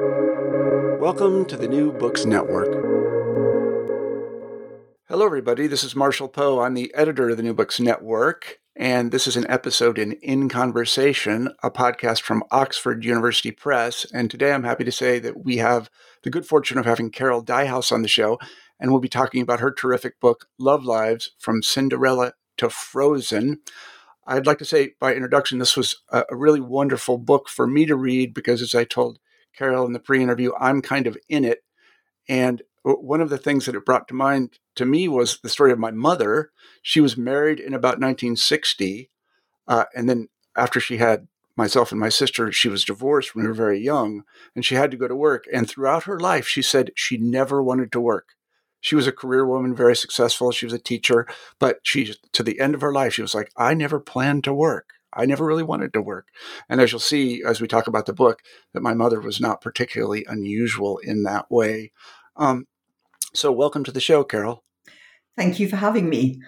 Welcome to the New Books Network. Hello, everybody. This is Marshall Poe. I'm the editor of the New Books Network, and this is an episode in In Conversation, a podcast from Oxford University Press. And today I'm happy to say that we have the good fortune of having Carol Dyhouse on the show, and we'll be talking about her terrific book, Love Lives From Cinderella to Frozen. I'd like to say, by introduction, this was a, really wonderful book for me to read because, as I told Carol in the pre interview, I'm kind of in it. And one of the things that it brought to mind to me was the story of my mother. She was married in about 1960. Uh, and then after she had myself and my sister, she was divorced when we were very young and she had to go to work. And throughout her life, she said she never wanted to work. She was a career woman, very successful. She was a teacher, but she, to the end of her life, she was like, I never planned to work. I never really wanted to work. And as you'll see as we talk about the book, that my mother was not particularly unusual in that way. Um, so, welcome to the show, Carol. Thank you for having me.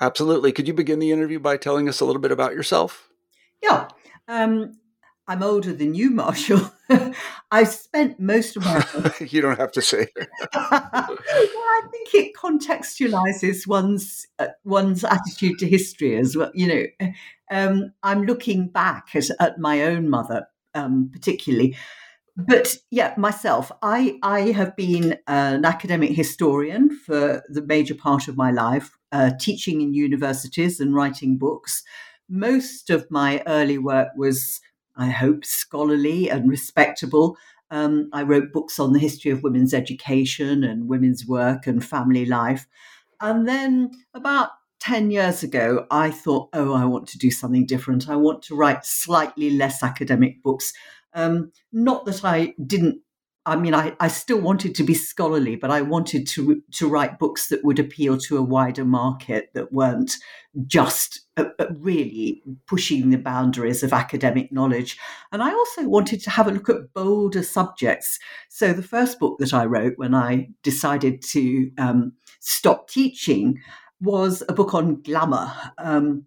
Absolutely. Could you begin the interview by telling us a little bit about yourself? Yeah. Um, I'm older than you, Marshall. I've spent most of my you don't have to say. well, I think it contextualizes one's uh, one's attitude to history as well. You know, um, I'm looking back at, at my own mother, um, particularly. But yeah, myself, I I have been an academic historian for the major part of my life, uh, teaching in universities and writing books. Most of my early work was I hope, scholarly and respectable. Um, I wrote books on the history of women's education and women's work and family life. And then about 10 years ago, I thought, oh, I want to do something different. I want to write slightly less academic books. Um, not that I didn't I mean, I, I still wanted to be scholarly, but I wanted to to write books that would appeal to a wider market that weren't just uh, uh, really pushing the boundaries of academic knowledge. And I also wanted to have a look at bolder subjects. So the first book that I wrote when I decided to um, stop teaching was a book on glamour. Um,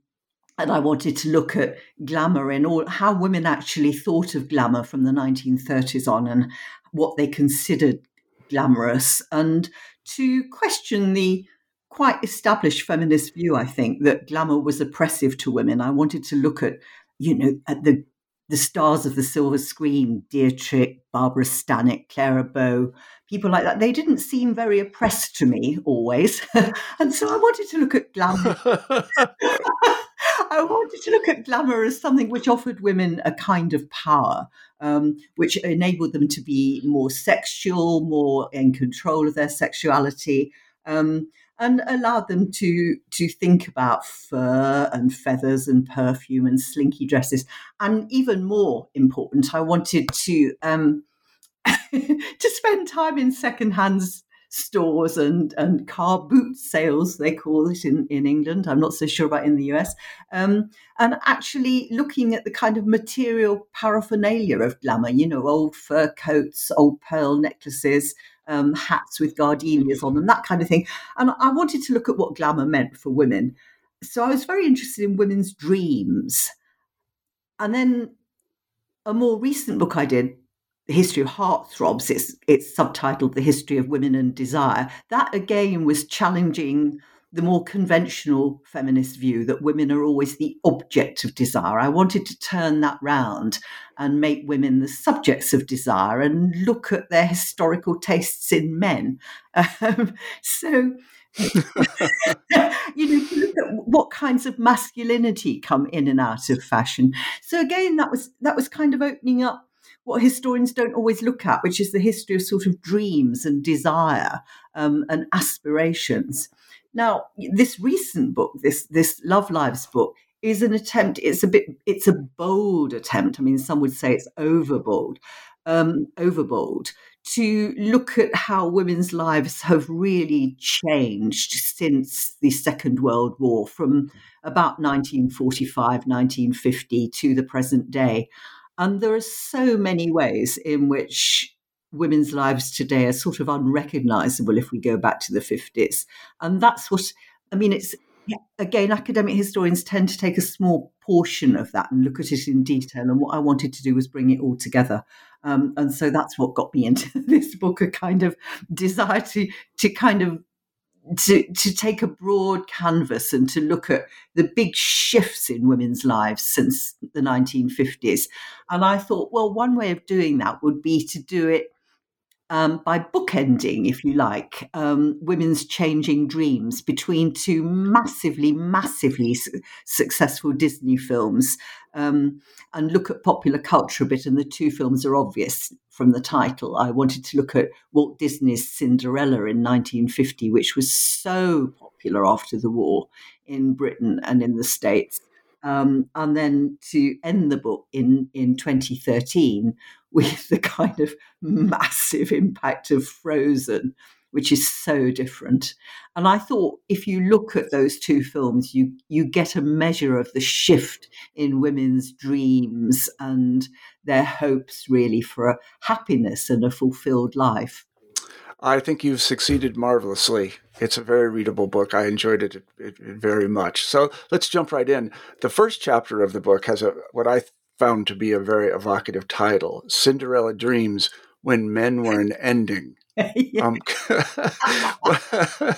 and I wanted to look at glamour in all how women actually thought of glamour from the 1930s on and what they considered glamorous and to question the quite established feminist view, I think, that glamour was oppressive to women. I wanted to look at, you know, at the the stars of the silver screen, Dietrich, Barbara Stanwyck, Clara Bow, people like that. They didn't seem very oppressed to me always. and so I wanted to look at glamour. I wanted to look at glamour as something which offered women a kind of power, um, which enabled them to be more sexual, more in control of their sexuality. Um, and allowed them to to think about fur and feathers and perfume and slinky dresses. And even more important, I wanted to um, to spend time in secondhand stores and, and car boot sales, they call it in, in England. I'm not so sure about in the US. Um, and actually looking at the kind of material paraphernalia of glamour, you know, old fur coats, old pearl necklaces, um, hats with gardenias on them, that kind of thing. And I wanted to look at what glamour meant for women. So I was very interested in women's dreams. And then a more recent book I did the history of heartthrobs. It's it's subtitled "The History of Women and Desire." That again was challenging the more conventional feminist view that women are always the object of desire. I wanted to turn that round and make women the subjects of desire and look at their historical tastes in men. Um, so. you know, look at what kinds of masculinity come in and out of fashion. So again, that was that was kind of opening up what historians don't always look at, which is the history of sort of dreams and desire um, and aspirations. Now, this recent book, this this Love Lives book, is an attempt. It's a bit. It's a bold attempt. I mean, some would say it's overbold, um, overbold to look at how women's lives have really changed since the Second World War, from about 1945, 1950 to the present day. And there are so many ways in which women's lives today are sort of unrecognizable if we go back to the 50s. And that's what, I mean, it's again, academic historians tend to take a small portion of that and look at it in detail. And what I wanted to do was bring it all together Um, and so that's what got me into this book a kind of desire to, to kind of to, to take a broad canvas and to look at the big shifts in women's lives since the 1950s. And I thought, well, one way of doing that would be to do it um, by bookending, if you like, um, women's changing dreams between two massively, massively su- successful Disney films um, and look at popular culture a bit. And the two films are obvious from the title. I wanted to look at Walt Disney's Cinderella in 1950, which was so popular after the war in Britain and in the States. Um, and then to end the book in, in 2013 with the kind of massive impact of Frozen, which is so different. And I thought if you look at those two films, you you get a measure of the shift in women's dreams and their hopes really for a happiness and a fulfilled life. I think you've succeeded marvelously. It's a very readable book. I enjoyed it, it, it, very much. So let's jump right in. The first chapter of the book has a what I found to be a very evocative title: "Cinderella Dreams When Men Were an Ending." um, that,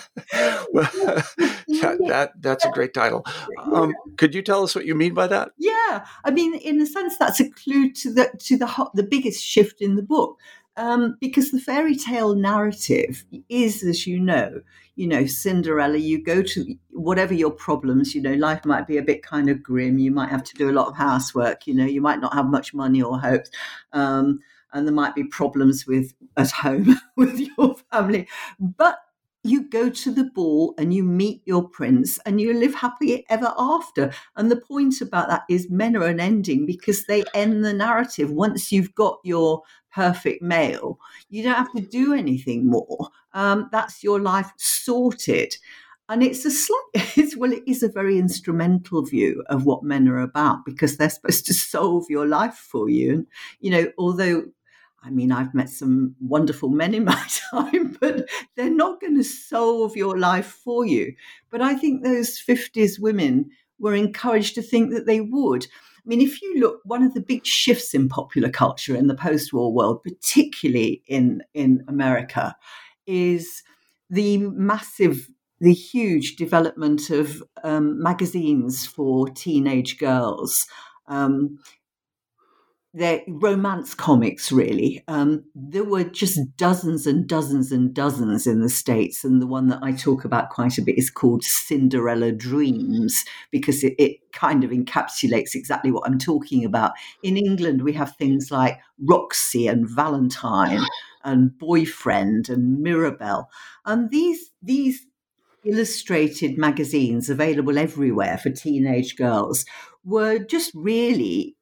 that, that's a great title. Um, could you tell us what you mean by that? Yeah, I mean, in a sense, that's a clue to the to the the biggest shift in the book um, because the fairy tale narrative is, as you know, you know, Cinderella, you go to whatever your problems, you know, life might be a bit kind of grim. You might have to do a lot of housework, you know, you might not have much money or hopes. Um, and there might be problems with at home with your family. But you go to the ball and you meet your prince and you live happily ever after. And the point about that is men are an ending because they end the narrative. Once you've got your perfect male, you don't have to do anything more. Um, that's your life sorted. And it's a slight, it's, well, it is a very instrumental view of what men are about because they're supposed to solve your life for you. And, you know, although I mean, I've met some wonderful men in my time, but they're not going to solve your life for you. But I think those 50s women were encouraged to think that they would. I mean, if you look, one of the big shifts in popular culture in the post war world, particularly in, in America, is the massive, the huge development of um, magazines for teenage girls. Um, they're romance comics, really. Um, there were just dozens and dozens and dozens in the States. And the one that I talk about quite a bit is called Cinderella Dreams, because it, it kind of encapsulates exactly what I'm talking about. In England, we have things like Roxy and Valentine and Boyfriend and Mirabelle. And these, these illustrated magazines available everywhere for teenage girls were just really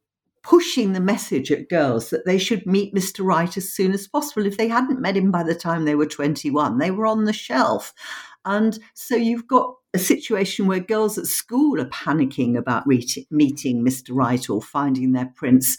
pushing the message at girls that they should meet Mr. Right as soon as possible. If they hadn't met him by the time they were 21, they were on the shelf. And so you've got a situation where girls at school are panicking about meeting Mr. Right or finding their prince.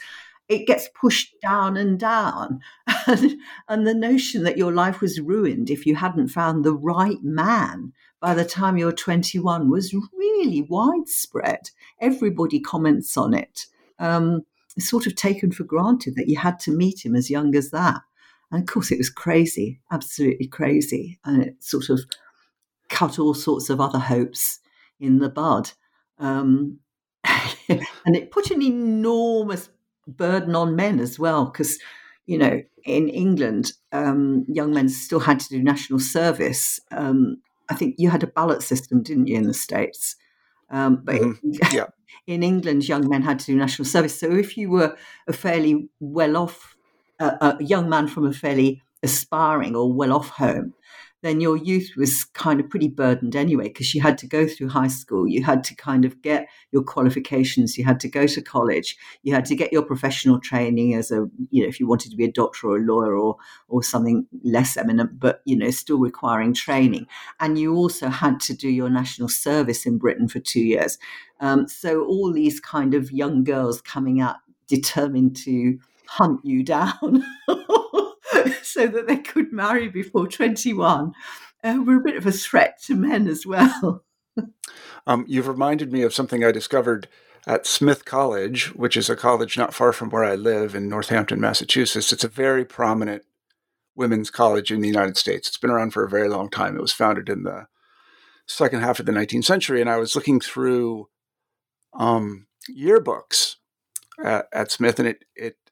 It gets pushed down and down. And, and the notion that your life was ruined if you hadn't found the right man by the time you're 21 was really widespread. Everybody comments on it. Um, sort of taken for granted that you had to meet him as young as that. And of course, it was crazy, absolutely crazy. And it sort of cut all sorts of other hopes in the bud. Um, and it put an enormous burden on men as well, because, you know, in England, um, young men still had to do national service. Um, I think you had a ballot system, didn't you, in the States? Um, but mm-hmm. yeah in England, young men had to do national service. So if you were a fairly well off, uh, a young man from a fairly aspiring or well off home, then your youth was kind of pretty burdened anyway because you had to go through high school, you had to kind of get your qualifications, you had to go to college, you had to get your professional training as a you know if you wanted to be a doctor or a lawyer or or something less eminent, but you know still requiring training, and you also had to do your national service in Britain for two years. Um, so all these kind of young girls coming out determined to hunt you down. So that they could marry before 21 uh, were a bit of a threat to men as well. um, you've reminded me of something I discovered at Smith College, which is a college not far from where I live in Northampton, Massachusetts. It's a very prominent women's college in the United States. It's been around for a very long time. It was founded in the second half of the 19th century, and I was looking through um, yearbooks at, at Smith, and it it it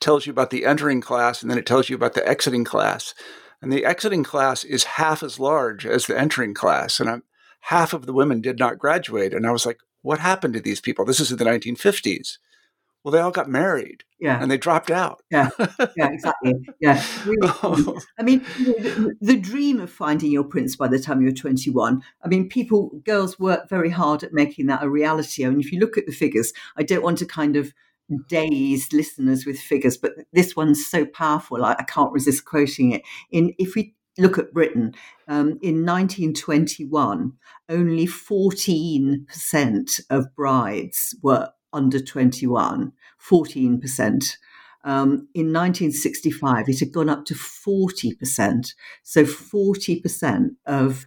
tells you about the entering class, and then it tells you about the exiting class, and the exiting class is half as large as the entering class, and I'm, half of the women did not graduate, and I was like, what happened to these people? This is in the 1950s. Well, they all got married. Yeah. And they dropped out. Yeah. Yeah, exactly. Yeah. I mean, oh. the, the, dream of finding your prince by the time you're 21, I mean, people, girls work very hard at making that a reality. I mean, if you look at the figures, I don't want to kind of daze listeners with figures, but this one's so powerful, I, I can't resist quoting it. In If we look at Britain, um, in 1921, only 14% of brides were under 21, 14%. Um, in 1965, it had gone up to 40%. So 40% of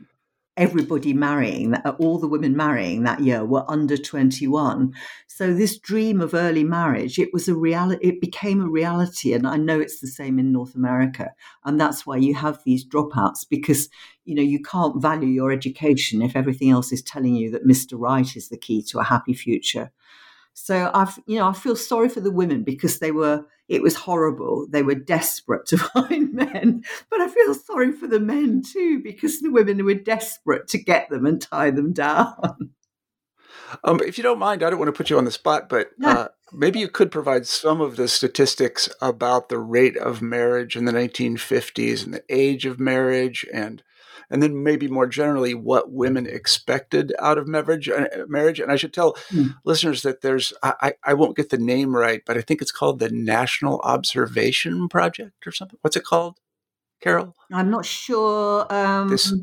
everybody marrying, uh, all the women marrying that year were under 21. So this dream of early marriage, it was a reality, it became a reality. And I know it's the same in North America. And that's why you have these dropouts because, you know, you can't value your education if everything else is telling you that Mr. Right is the key to a happy future. So I've, you know, I feel sorry for the women because they were, it was horrible. They were desperate to find men. But I feel sorry for the men too because the women were desperate to get them and tie them down. Um, if you don't mind, I don't want to put you on the spot, but uh, maybe you could provide some of the statistics about the rate of marriage in the 1950s and the age of marriage and and then maybe more generally what women expected out of marriage. Uh, marriage, and I should tell mm. listeners that there's I, I won't get the name right, but I think it's called the National Observation Project or something. What's it called, Carol? I'm not sure. Um, this,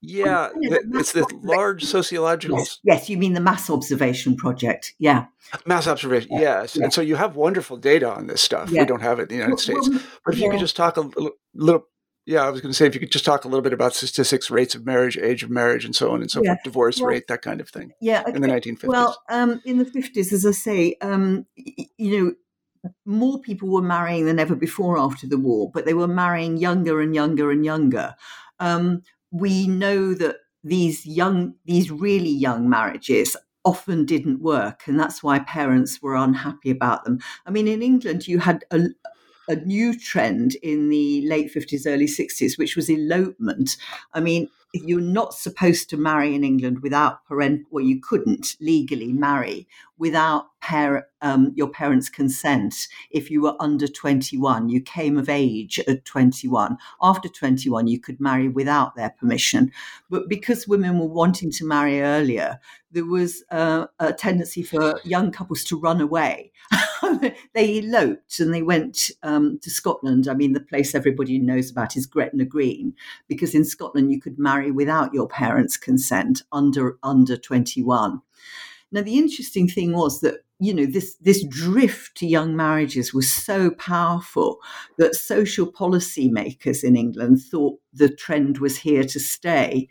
yeah, it's the large sociological. Yes, yes, you mean the Mass Observation Project? Yeah, mass observation. Yeah. Yes, yeah. and so you have wonderful data on this stuff. Yeah. We don't have it in the United well, States, but if you could just talk a little, little yeah, I was going to say if you could just talk a little bit about statistics, rates of marriage, age of marriage, and so on and so yeah. forth, divorce well, rate, that kind of thing. Yeah, in the 1950s. Well, um, in the 50s, as I say, um, you know, more people were marrying than ever before after the war, but they were marrying younger and younger and younger. Um, we know that these young, these really young marriages often didn't work, and that's why parents were unhappy about them. I mean, in England, you had a, a new trend in the late 50s, early 60s, which was elopement. I mean, you're not supposed to marry in England without parent, well, you couldn't legally marry without parent, um, your parents' consent. If you were under 21, you came of age at 21. After 21, you could marry without their permission. But because women were wanting to marry earlier, there was uh, a tendency for young couples to run away. they eloped and they went um, to Scotland. I mean, the place everybody knows about is Gretna Green, because in Scotland you could marry without your parents' consent under under 21. Now, the interesting thing was that you know this this drift to young marriages was so powerful that social policy makers in England thought the trend was here to stay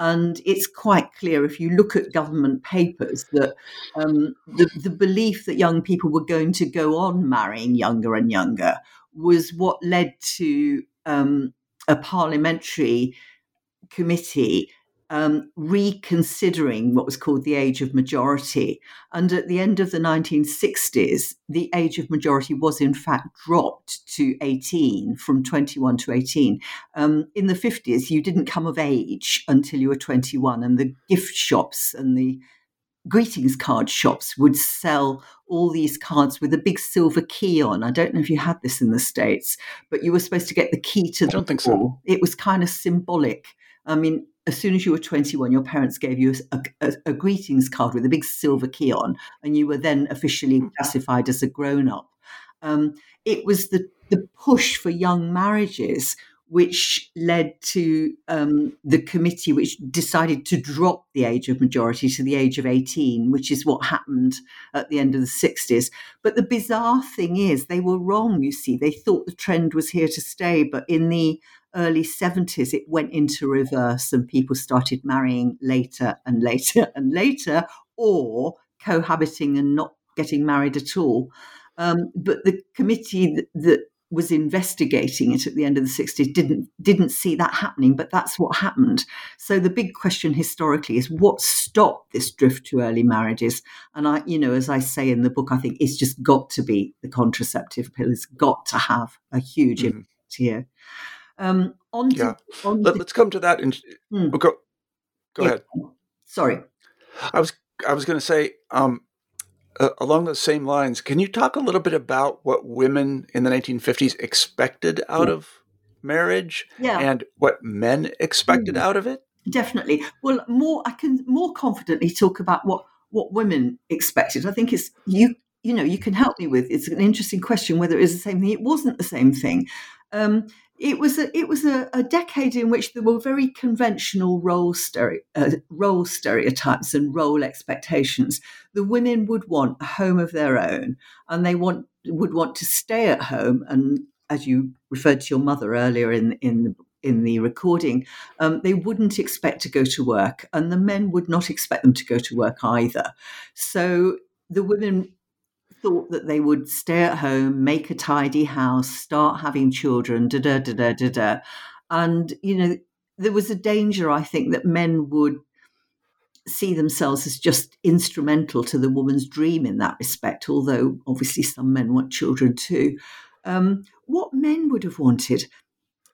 and it's quite clear if you look at government papers that um, the, the belief that young people were going to go on marrying younger and younger was what led to um, a parliamentary committee um, reconsidering what was called the age of majority. And at the end of the 1960s, the age of majority was in fact dropped to 18, from 21 to 18. Um, in the 50s, you didn't come of age until you were 21, and the gift shops and the greetings card shops would sell all these cards with a big silver key on. I don't know if you had this in the States, but you were supposed to get the key to I don't think so. It was kind of symbolic. I mean, as soon as you were 21, your parents gave you a, a, a, greetings card with a big silver key on, and you were then officially hmm. classified as a grown up. Um, it was the, the push for young marriages which led to um, the committee which decided to drop the age of majority to the age of 18, which is what happened at the end of the 60s. But the bizarre thing is, they were wrong, you see. They thought the trend was here to stay, but in the early 70s, it went into reverse and people started marrying later and later and later, or cohabiting and not getting married at all. Um, but the committee that, that, was investigating it at the end of the 60s didn't didn't see that happening but that's what happened so the big question historically is what stopped this drift to early marriages and i you know as i say in the book i think it's just got to be the contraceptive pill it's got to have a huge mm-hmm. impact here um on yeah. To, on Let, us come to that in mm. go, go yeah. ahead sorry i was i was going to say um uh, along those same lines, can you talk a little bit about what women in the 1950s expected out yeah. of marriage yeah. and what men expected mm. out of it? Definitely. Well, more I can more confidently talk about what what women expected. I think it's you you know you can help me with. It's an interesting question whether it is the same thing. It wasn't the same thing. Um, it was a it was a, a, decade in which there were very conventional role stere- uh, role stereotypes and role expectations. The women would want a home of their own, and they want would want to stay at home. And as you referred to your mother earlier in in the in the recording, um, they wouldn't expect to go to work, and the men would not expect them to go to work either. So the women thought that they would stay at home, make a tidy house, start having children, da da da da da da. And, you know, there was a danger, I think, that men would see themselves as just instrumental to the woman's dream in that respect, although obviously some men want children too. Um, what men would have wanted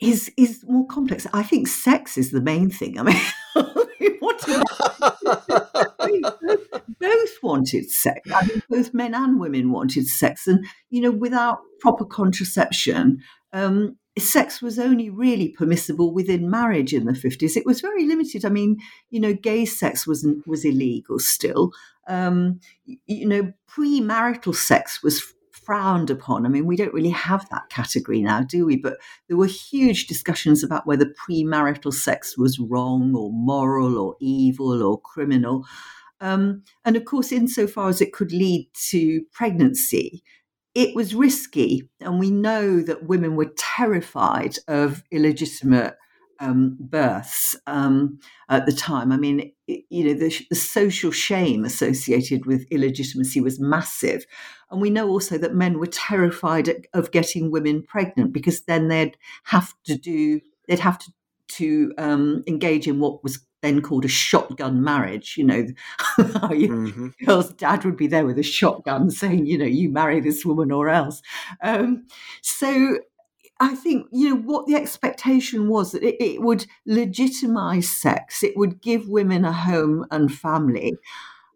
is is more complex. I think sex is the main thing. I mean, both wanted sex. I mean, both men and women wanted sex, and you know, without proper contraception, um, sex was only really permissible within marriage in the fifties. It was very limited. I mean, you know, gay sex was was illegal still. Um, you know, premarital sex was frowned upon. I mean, we don't really have that category now, do we? But there were huge discussions about whether premarital sex was wrong or moral or evil or criminal. Um, and of course, insofar as it could lead to pregnancy, it was risky. And we know that women were terrified of illegitimate um, births um, at the time. I mean, it, you know, the, the, social shame associated with illegitimacy was massive. And we know also that men were terrified of getting women pregnant because then they'd have to do, they'd have to, to um, engage in what was then called a shotgun marriage. You know, mm-hmm. girl's dad would be there with a shotgun saying, you know, you marry this woman or else. Um, so I think, you know, what the expectation was that it, it would legitimize sex, it would give women a home and family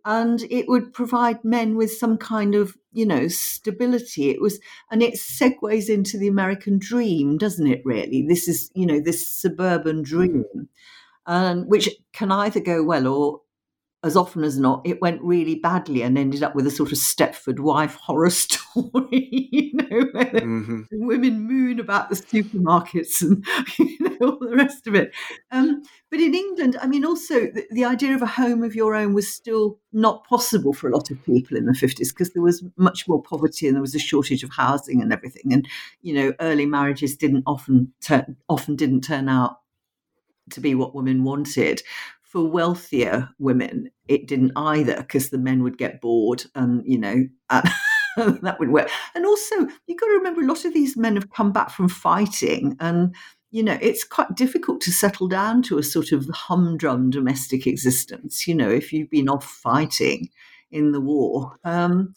and it would provide men with some kind of you know stability it was and it segues into the american dream doesn't it really this is you know this suburban dream um, which can either go well or as often as not, it went really badly and ended up with a sort of Stepford wife horror story, you know, where mm-hmm. women moon about the supermarkets and you know, all the rest of it. Um, but in England, I mean, also the, the, idea of a home of your own was still not possible for a lot of people in the 50s because there was much more poverty and there was a shortage of housing and everything. And, you know, early marriages didn't often turn, often didn't turn out to be what women wanted. For wealthier women, it didn't either because the men would get bored and, you know, that wouldn't work. And also, you've got to remember a lot of these men have come back from fighting and you know, it's quite difficult to settle down to a sort of humdrum domestic existence, you know, if you've been off fighting in the war. Um,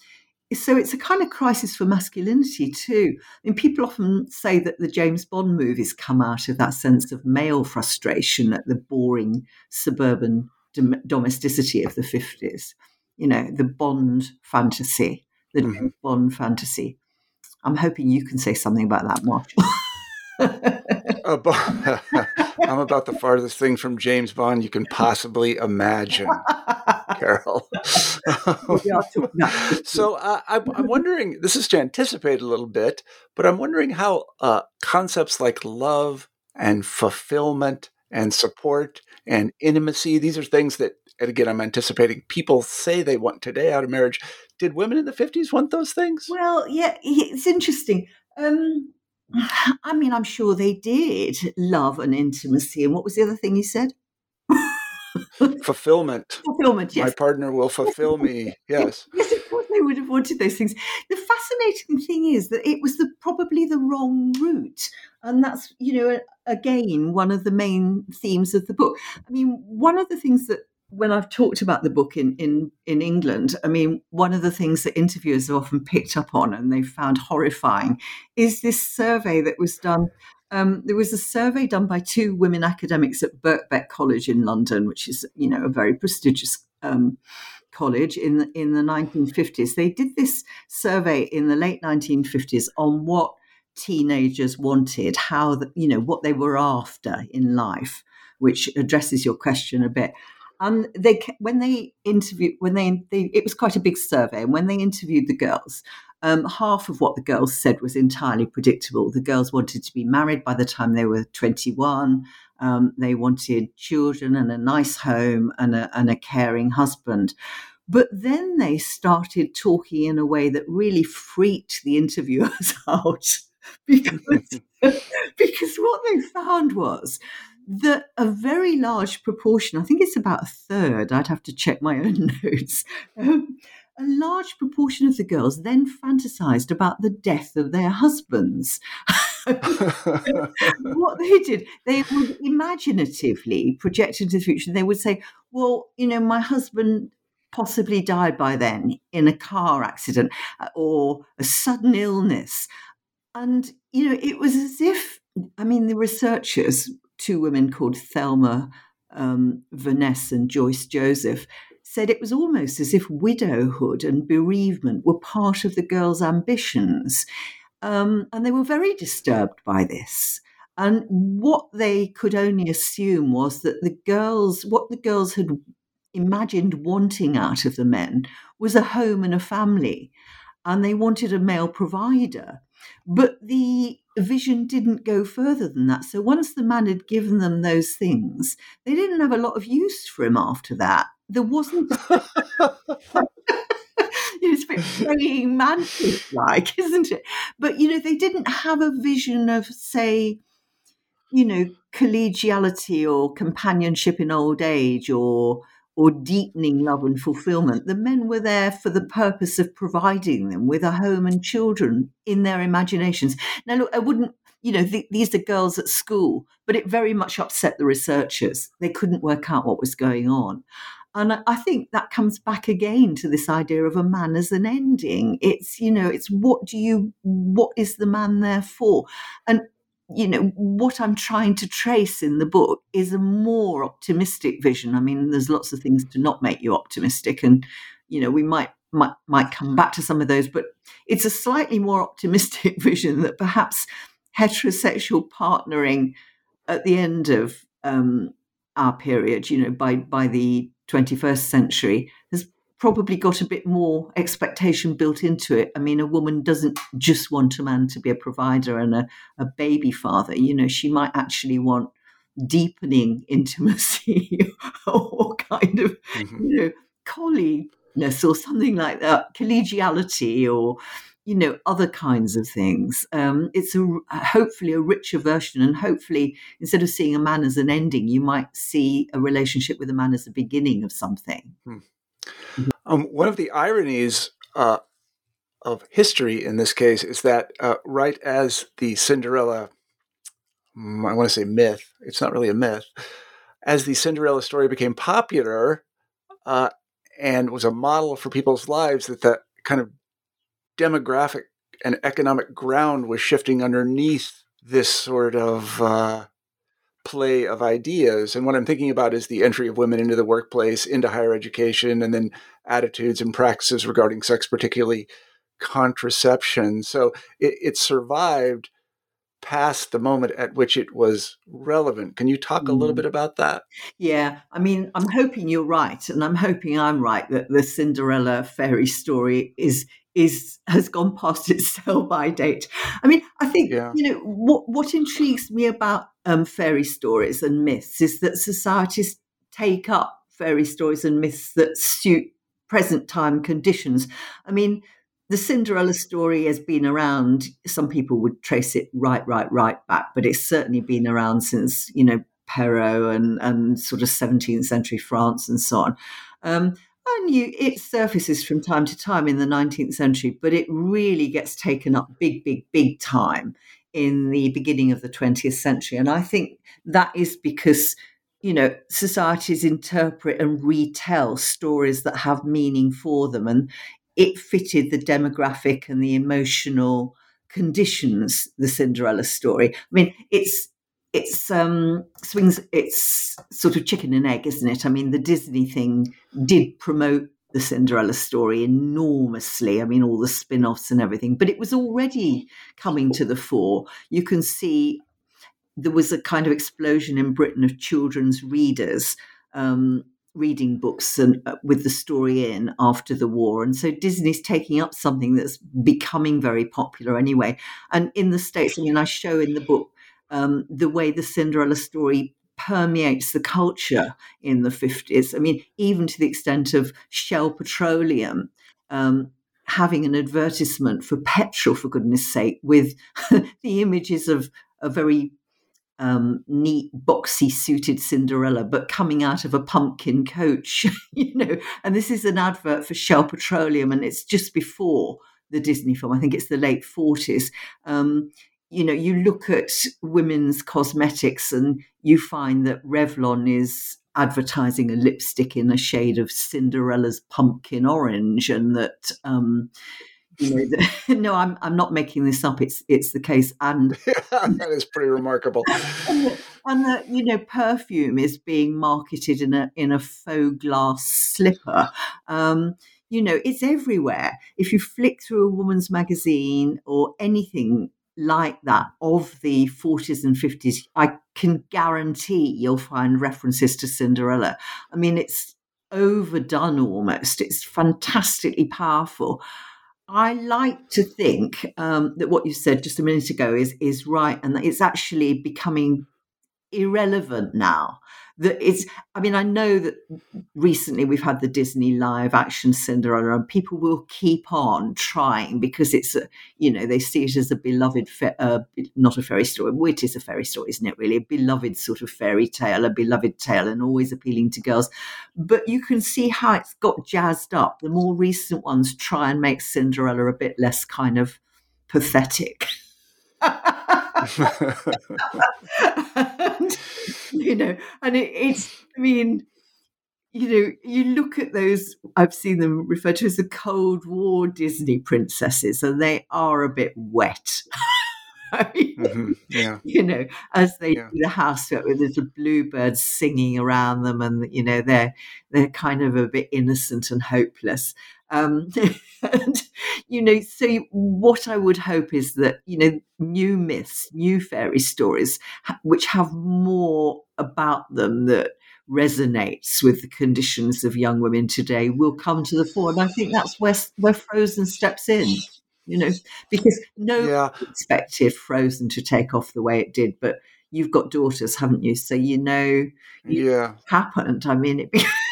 so it's a kind of crisis for masculinity too. I mean, people often say that the James Bond movies come out of that sense of male frustration at the boring suburban dom- domesticity of the 50s. You know, the Bond fantasy, the mm-hmm. Bond fantasy. I'm hoping you can say something about that, Marshall. I'm about the farthest thing from James Bond you can possibly imagine, Carol. so uh, I, am wondering, this is to anticipate a little bit, but I'm wondering how uh, concepts like love and fulfillment and support and intimacy, these are things that, and again, I'm anticipating people say they want today out of marriage. Did women in the 50s want those things? Well, yeah, it's interesting. Um, I mean, I'm sure they did love and intimacy. And what was the other thing you said? fulfillment. Fulfillment, yes. My partner will fulfill me. Yes. Yes, of course they would have wanted those things. The fascinating thing is that it was the, probably the wrong route. And that's, you know, again, one of the main themes of the book. I mean, one of the things that when I've talked about the book in, in, in England, I mean, one of the things that interviewers have often picked up on and they found horrifying is this survey that was done. Um, there was a survey done by two women academics at Birkbeck College in London, which is, you know, a very prestigious um, college in the, in the 1950s. They did this survey in the late 1950s on what teenagers wanted, how the, you know what they were after in life, which addresses your question a bit. And they, when they interviewed, when they, they, it was quite a big survey, and when they interviewed the girls, um, half of what the girls said was entirely predictable. The girls wanted to be married by the time they were 21. Um, they wanted children and a nice home and a, and a caring husband. But then they started talking in a way that really freaked the interviewers out because, because what they found was that a very large proportion, I think it's about a third, I'd have to check my own notes, um, a large proportion of the girls then fantasized about the death of their husbands. what they did, they would imaginatively project into the future. They would say, Well, you know, my husband possibly died by then in a car accident uh, or a sudden illness. And, you know, it was as if, I mean, the researchers two women called Thelma um, and Joyce Joseph, said it was almost as if widowhood and bereavement were part of the girls' ambitions. Um, and they were very disturbed by this. And what they could only assume was that the girls, what the girls had imagined wanting out of the men was a home and a family. And they wanted a male provider. But the vision didn't go further than that. So once the man had given them those things, they didn't have a lot of use for him after that. There wasn't. it's very mantis like, isn't it? But, you know, they didn't have a vision of, say, you know, collegiality or companionship in old age or or deepening love and fulfillment. The men were there for the purpose of providing them with a home and children in their imaginations. Now, look, I wouldn't, you know, th- these are girls at school, but it very much upset the researchers. They couldn't work out what was going on. And I think that comes back again to this idea of a man as an ending. It's, you know, it's what do you, what is the man there for? And you know what i'm trying to trace in the book is a more optimistic vision. I mean there's lots of things to not make you optimistic and you know we might might might come back to some of those but it's a slightly more optimistic vision that perhaps heterosexual partnering at the end of um, our period you know by by the 21st century probably got a bit more expectation built into it. I mean, a woman doesn't just want a man to be a provider and a, a baby father. You know, she might actually want deepening intimacy or kind of, mm-hmm. you know, colleagueness or something like that, collegiality or, you know, other kinds of things. Um, it's a hopefully a richer version, and hopefully, instead of seeing a man as an ending, you might see a relationship with a man as the beginning of something. Hmm. Um, one of the ironies uh, of history in this case is that uh, right as the Cinderella, mm, I want to say myth, it's not really a myth, as the Cinderella story became popular uh, and was a model for people's lives, that the kind of demographic and economic ground was shifting underneath this sort of uh, play of ideas. And what I'm thinking about is the entry of women into the workplace, into higher education, and then attitudes and practices regarding sex, particularly contraception. So it, it survived past the moment at which it was relevant. Can you talk a little mm. bit about that? Yeah, I mean, I'm hoping you're right, and I'm hoping I'm right that the Cinderella fairy story is is has gone past its sell by date. I mean, I think yeah. you know what what intrigues me about um, fairy stories and myths is that societies take up fairy stories and myths that suit present time conditions. I mean, the Cinderella story has been around. Some people would trace it right, right, right back, but it's certainly been around since you know Perrault and, and sort of 17th century France and so on. Um, and you, it surfaces from time to time in the 19th century, but it really gets taken up big, big, big time in the beginning of the 20th century. And I think that is because, you know, societies interpret and retell stories that have meaning for them. And it fitted the demographic and the emotional conditions, the Cinderella story. I mean, it's it's um, swings it's sort of chicken and egg isn't it i mean the disney thing did promote the cinderella story enormously i mean all the spin-offs and everything but it was already coming to the fore. You can see there was a kind of explosion in britain of children's readers um, reading books and uh, with the story in after the war and so disney's taking up something that's becoming very popular anyway. And in the states i mean i show in the book um, the way the Cinderella story permeates the culture in the 50s. I mean, even to the extent of Shell Petroleum um, having an advertisement for petrol, for goodness sake, with the images of a very um, neat, boxy suited Cinderella, but coming out of a pumpkin coach, you know. And this is an advert for Shell Petroleum, and it's just before the Disney film. I think it's the late 40s. Um, you know, you look at women's cosmetics and you find that Revlon is advertising a lipstick in a shade of Cinderella's pumpkin orange, and that um, you know, the, no, I'm I'm not making this up. It's it's the case, and that is pretty remarkable. and, the, you know, perfume is being marketed in a in a faux glass slipper. Um, you know, it's everywhere. If you flick through a woman's magazine or anything like that of the 40s and 50s, I can guarantee you'll find references to Cinderella. I mean, it's overdone almost, it's fantastically powerful. I like to think um, that what you said just a minute ago is is right, and that it's actually becoming irrelevant now that it's i mean i know that recently we've had the disney live action cinderella and people will keep on trying because it's a, you know they see it as a beloved fa- uh, not a fairy story it is a fairy story isn't it really? A beloved sort of fairy tale a beloved tale and always appealing to girls. But you can see how it's got jazzed up. The more recent ones try and make cinderella a bit less kind of pathetic and, you know, and it, it's, I mean, you know, you look at those, I've seen them referred to as the Cold War Disney princesses, and they are a bit wet. mm-hmm. Yeah. You know, as they yeah. do the housework with little bluebirds singing around them, and you know they're they're kind of a bit innocent and hopeless. Um, and, you know, so what I would hope is that, you know, new myths, new fairy stories, which have more about them that resonates with the conditions of young women today will come to the fore. And I think that's where, where Frozen steps in, you know, because no yeah. expected Frozen to take off the way it did, but you've got daughters, haven't you? So you know, yeah, happened. I mean, it.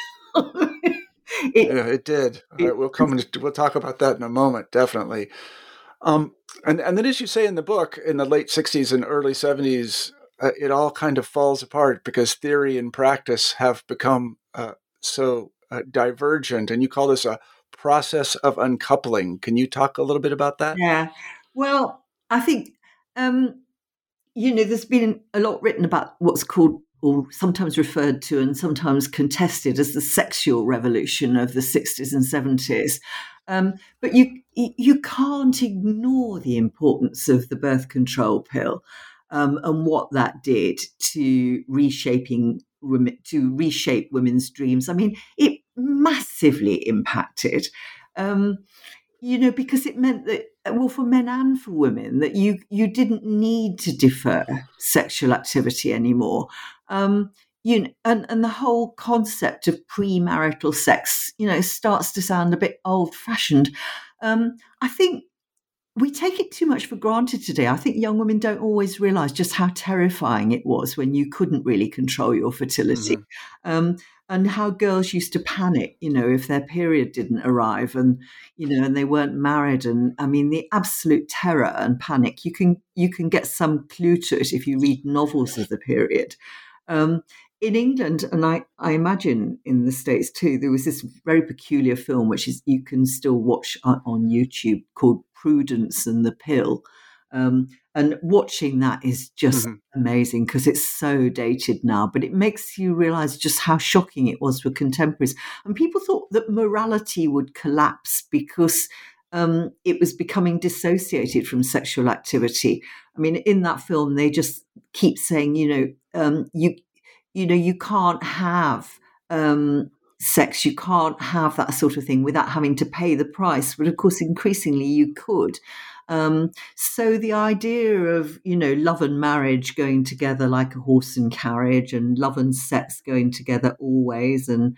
it, yeah, it did. It, we'll come and we'll talk about that in a moment, definitely. Um, and and then, as you say in the book, in the late '60s and early '70s, uh, it all kind of falls apart because theory and practice have become uh, so uh, divergent. And you call this a process of uncoupling. Can you talk a little bit about that? Yeah. Well, I think um, you know there's been a lot written about what's called or sometimes referred to and sometimes contested as the sexual revolution of the 60s and 70s. Um, but you you can't ignore the importance of the birth control pill um, and what that did to reshaping to reshape women's dreams. I mean, it massively impacted. Um, you know, because it meant that, well, for men and for women, that you you didn't need to defer sexual activity anymore. Um, you know, and, and the whole concept of premarital sex, you know, starts to sound a bit old fashioned. Um, I think we take it too much for granted today. I think young women don't always realize just how terrifying it was when you couldn't really control your fertility. Mm-hmm. Um, and how girls used to panic, you know, if their period didn't arrive and, you know, and they weren't married. And I mean, the absolute terror and panic, you can, you can get some clue to it if you read novels of the period. Um, in England, and I, I imagine in the States too, there was this very peculiar film which is you can still watch on, YouTube called Prudence and the Pill. Um, and watching that is just mm-hmm. amazing because it's so dated now, but it makes you realize just how shocking it was for contemporaries. And people thought that morality would collapse because um, it was becoming dissociated from sexual activity. I mean, in that film, they just keep saying, you know, um, you you know, you can't have um, sex, you can't have that sort of thing without having to pay the price. But of course, increasingly you could. Um, so the idea of you know love and marriage going together like a horse and carriage, and love and sex going together always, and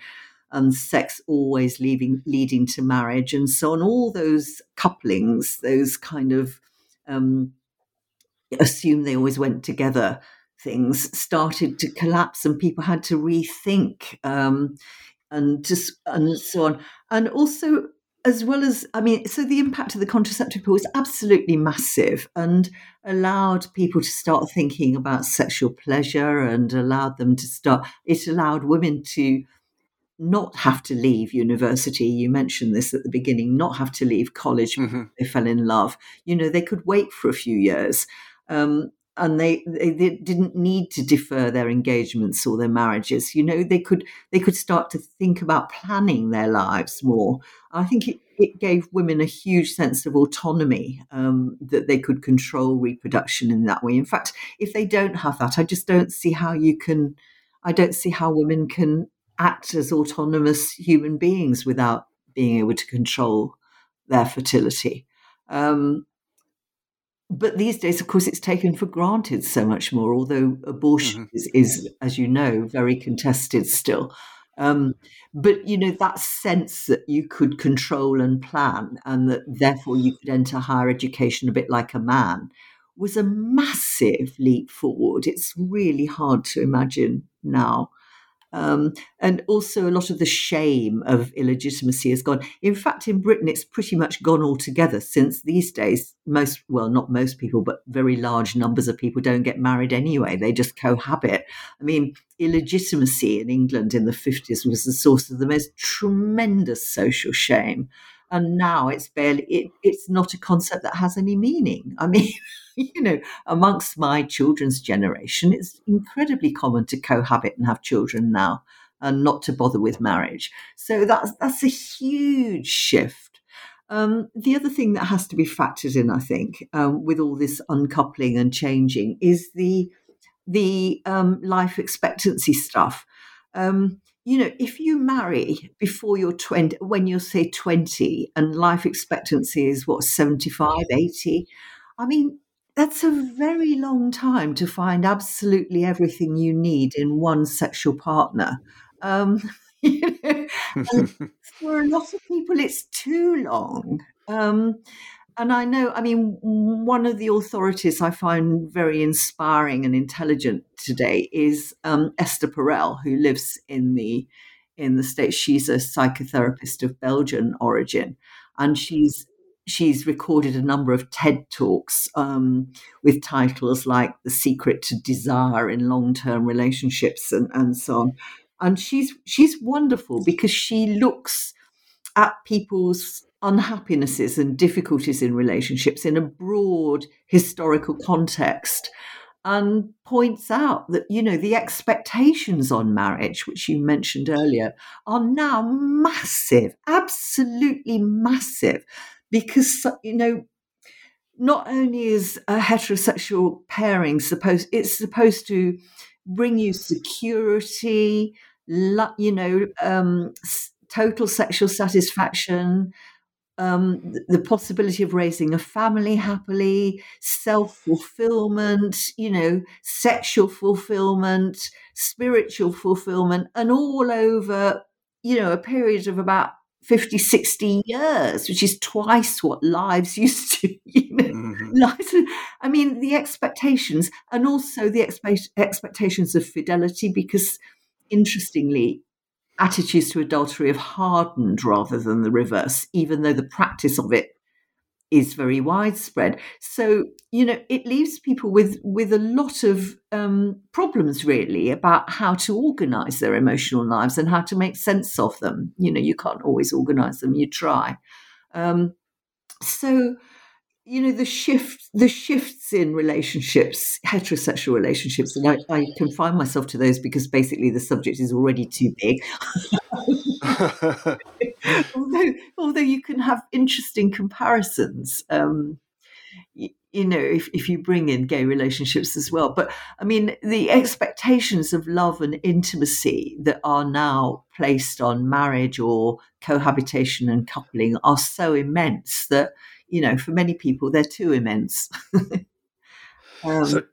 and sex always leaving leading to marriage, and so on. All those couplings, those kind of um, assume they always went together things started to collapse and people had to rethink um, and just and so on. And also as well as i mean so the impact of the contraceptive pill was absolutely massive and allowed people to start thinking about sexual pleasure and allowed them to start it allowed women to not have to leave university. You mentioned this at the beginning not have to leave college mm-hmm. they fell in love. You know they could wait for a few years. Um, and they, they, they didn't need to defer their engagements or their marriages you know they could they could start to think about planning their lives more. I think it, it gave women a huge sense of autonomy um, that they could control reproduction in that way. In fact if they don't have that i just don't see how you can i don't see how women can act as autonomous human beings without being able to control their fertility. Um, but these days, of course, it's taken for granted so much more. Although abortion mm-hmm. is, is, as you know, very contested still. Um, but you know that sense that you could control and plan, and that therefore you could enter higher education a bit like a man, was a massive leap forward. It's really hard to imagine now. Um, and also, a lot of the shame of illegitimacy has gone. In fact, in Britain, it's pretty much gone altogether since these days, most, well, not most people, but very large numbers of people don't get married anyway. They just cohabit. I mean, illegitimacy in England in the 50s was the source of the most tremendous social shame and now it's barely it, it's not a concept that has any meaning i mean you know amongst my children's generation it's incredibly common to cohabit and have children now and not to bother with marriage. So that's that's a huge shift. Um, the other thing that has to be factored in i think um, with all this uncoupling and changing is the the um, life expectancy stuff. Um, you know, if you marry before you're 20, when you're, say, 20, and life expectancy is what, 75, 80, I mean, that's a very long time to find absolutely everything you need in one sexual partner. Um, you know, for a lot of people, it's too long. Um, and I know, I mean, one of the authorities I find very inspiring and intelligent today is um, Esther Perel, who lives in the in the states. She's a psychotherapist of Belgian origin, and she's she's recorded a number of TED talks um, with titles like "The Secret to Desire in Long Term Relationships" and, and so on. And she's she's wonderful because she looks at people's unhappinesses and difficulties in relationships in a broad historical context and points out that you know the expectations on marriage which you mentioned earlier are now massive absolutely massive because you know not only is a heterosexual pairing supposed it's supposed to bring you security you know um, total sexual satisfaction um, the possibility of raising a family happily, self fulfillment, you know, sexual fulfillment, spiritual fulfillment, and all over, you know, a period of about 50, 60 years, which is twice what lives used to, you know. Mm-hmm. I mean, the expectations and also the expe- expectations of fidelity, because interestingly, attitudes to adultery have hardened rather than the reverse, even though the practice of it is very widespread. So you know, it leaves people with with a lot of um, problems really about how to organise their emotional lives and how to make sense of them. You know, you can't always organise them; you try. Um, so you know the shift the shifts in relationships heterosexual relationships and I, I confine myself to those because basically the subject is already too big although although you can have interesting comparisons um, you, you know if, if you bring in gay relationships as well but i mean the expectations of love and intimacy that are now placed on marriage or cohabitation and coupling are so immense that you know, for many people, they're too immense. um, so,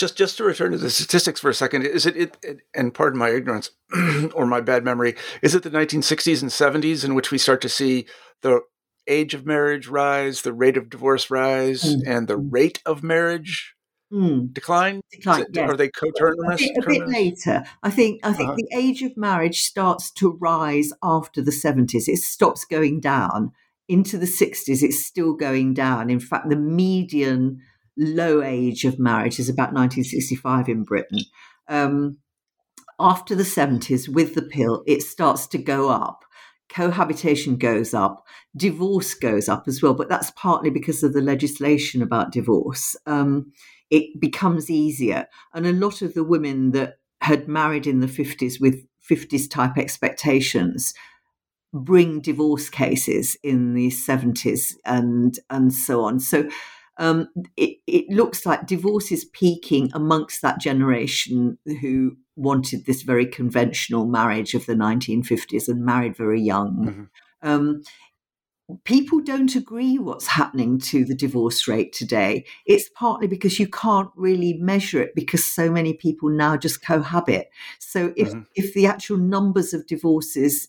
just just to return to the statistics for a second, is it, it, it and pardon my ignorance or my bad memory, is it the 1960s and 70s in which we start to see the age of marriage rise, the rate of divorce rise, mm. and the rate of marriage Mm. decline? decline it, Are they coterminous? A, bit, a bit, later. I think. I think uh-huh. the age of marriage starts to rise after the seventies. It stops going down, into the 60s, it's still going down. In fact, the median low age of marriage is about 1965 in Britain. Um, after the 70s, with the pill, it starts to go up. Cohabitation goes up, divorce goes up as well, but that's partly because of the legislation about divorce. Um, it becomes easier. And a lot of the women that had married in the 50s with 50s type expectations bring divorce cases in the 70s and and so on. So um, it, it looks like divorce is peaking amongst that generation who wanted this very conventional marriage of the 1950s and married very young. Mm-hmm. Um, people don't agree what's happening to the divorce rate today. It's partly because you can't really measure it because so many people now just cohabit. So if, mm-hmm. if the actual numbers of divorces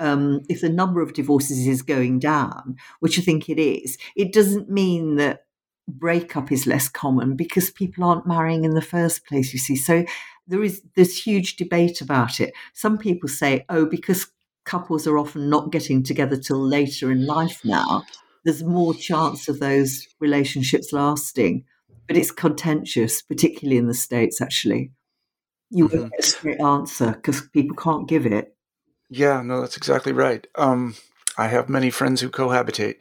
um, if the number of divorces is going down, which I think it is, it doesn't mean that breakup is less common because people aren't marrying in the first place. You see, so there is this huge debate about it. Some people say, "Oh, because couples are often not getting together till later in life now, there's more chance of those relationships lasting." But it's contentious, particularly in the states. Actually, you mm-hmm. won't get a straight answer because people can't give it. Yeah, no, that's exactly right. Um, I have many friends who cohabitate.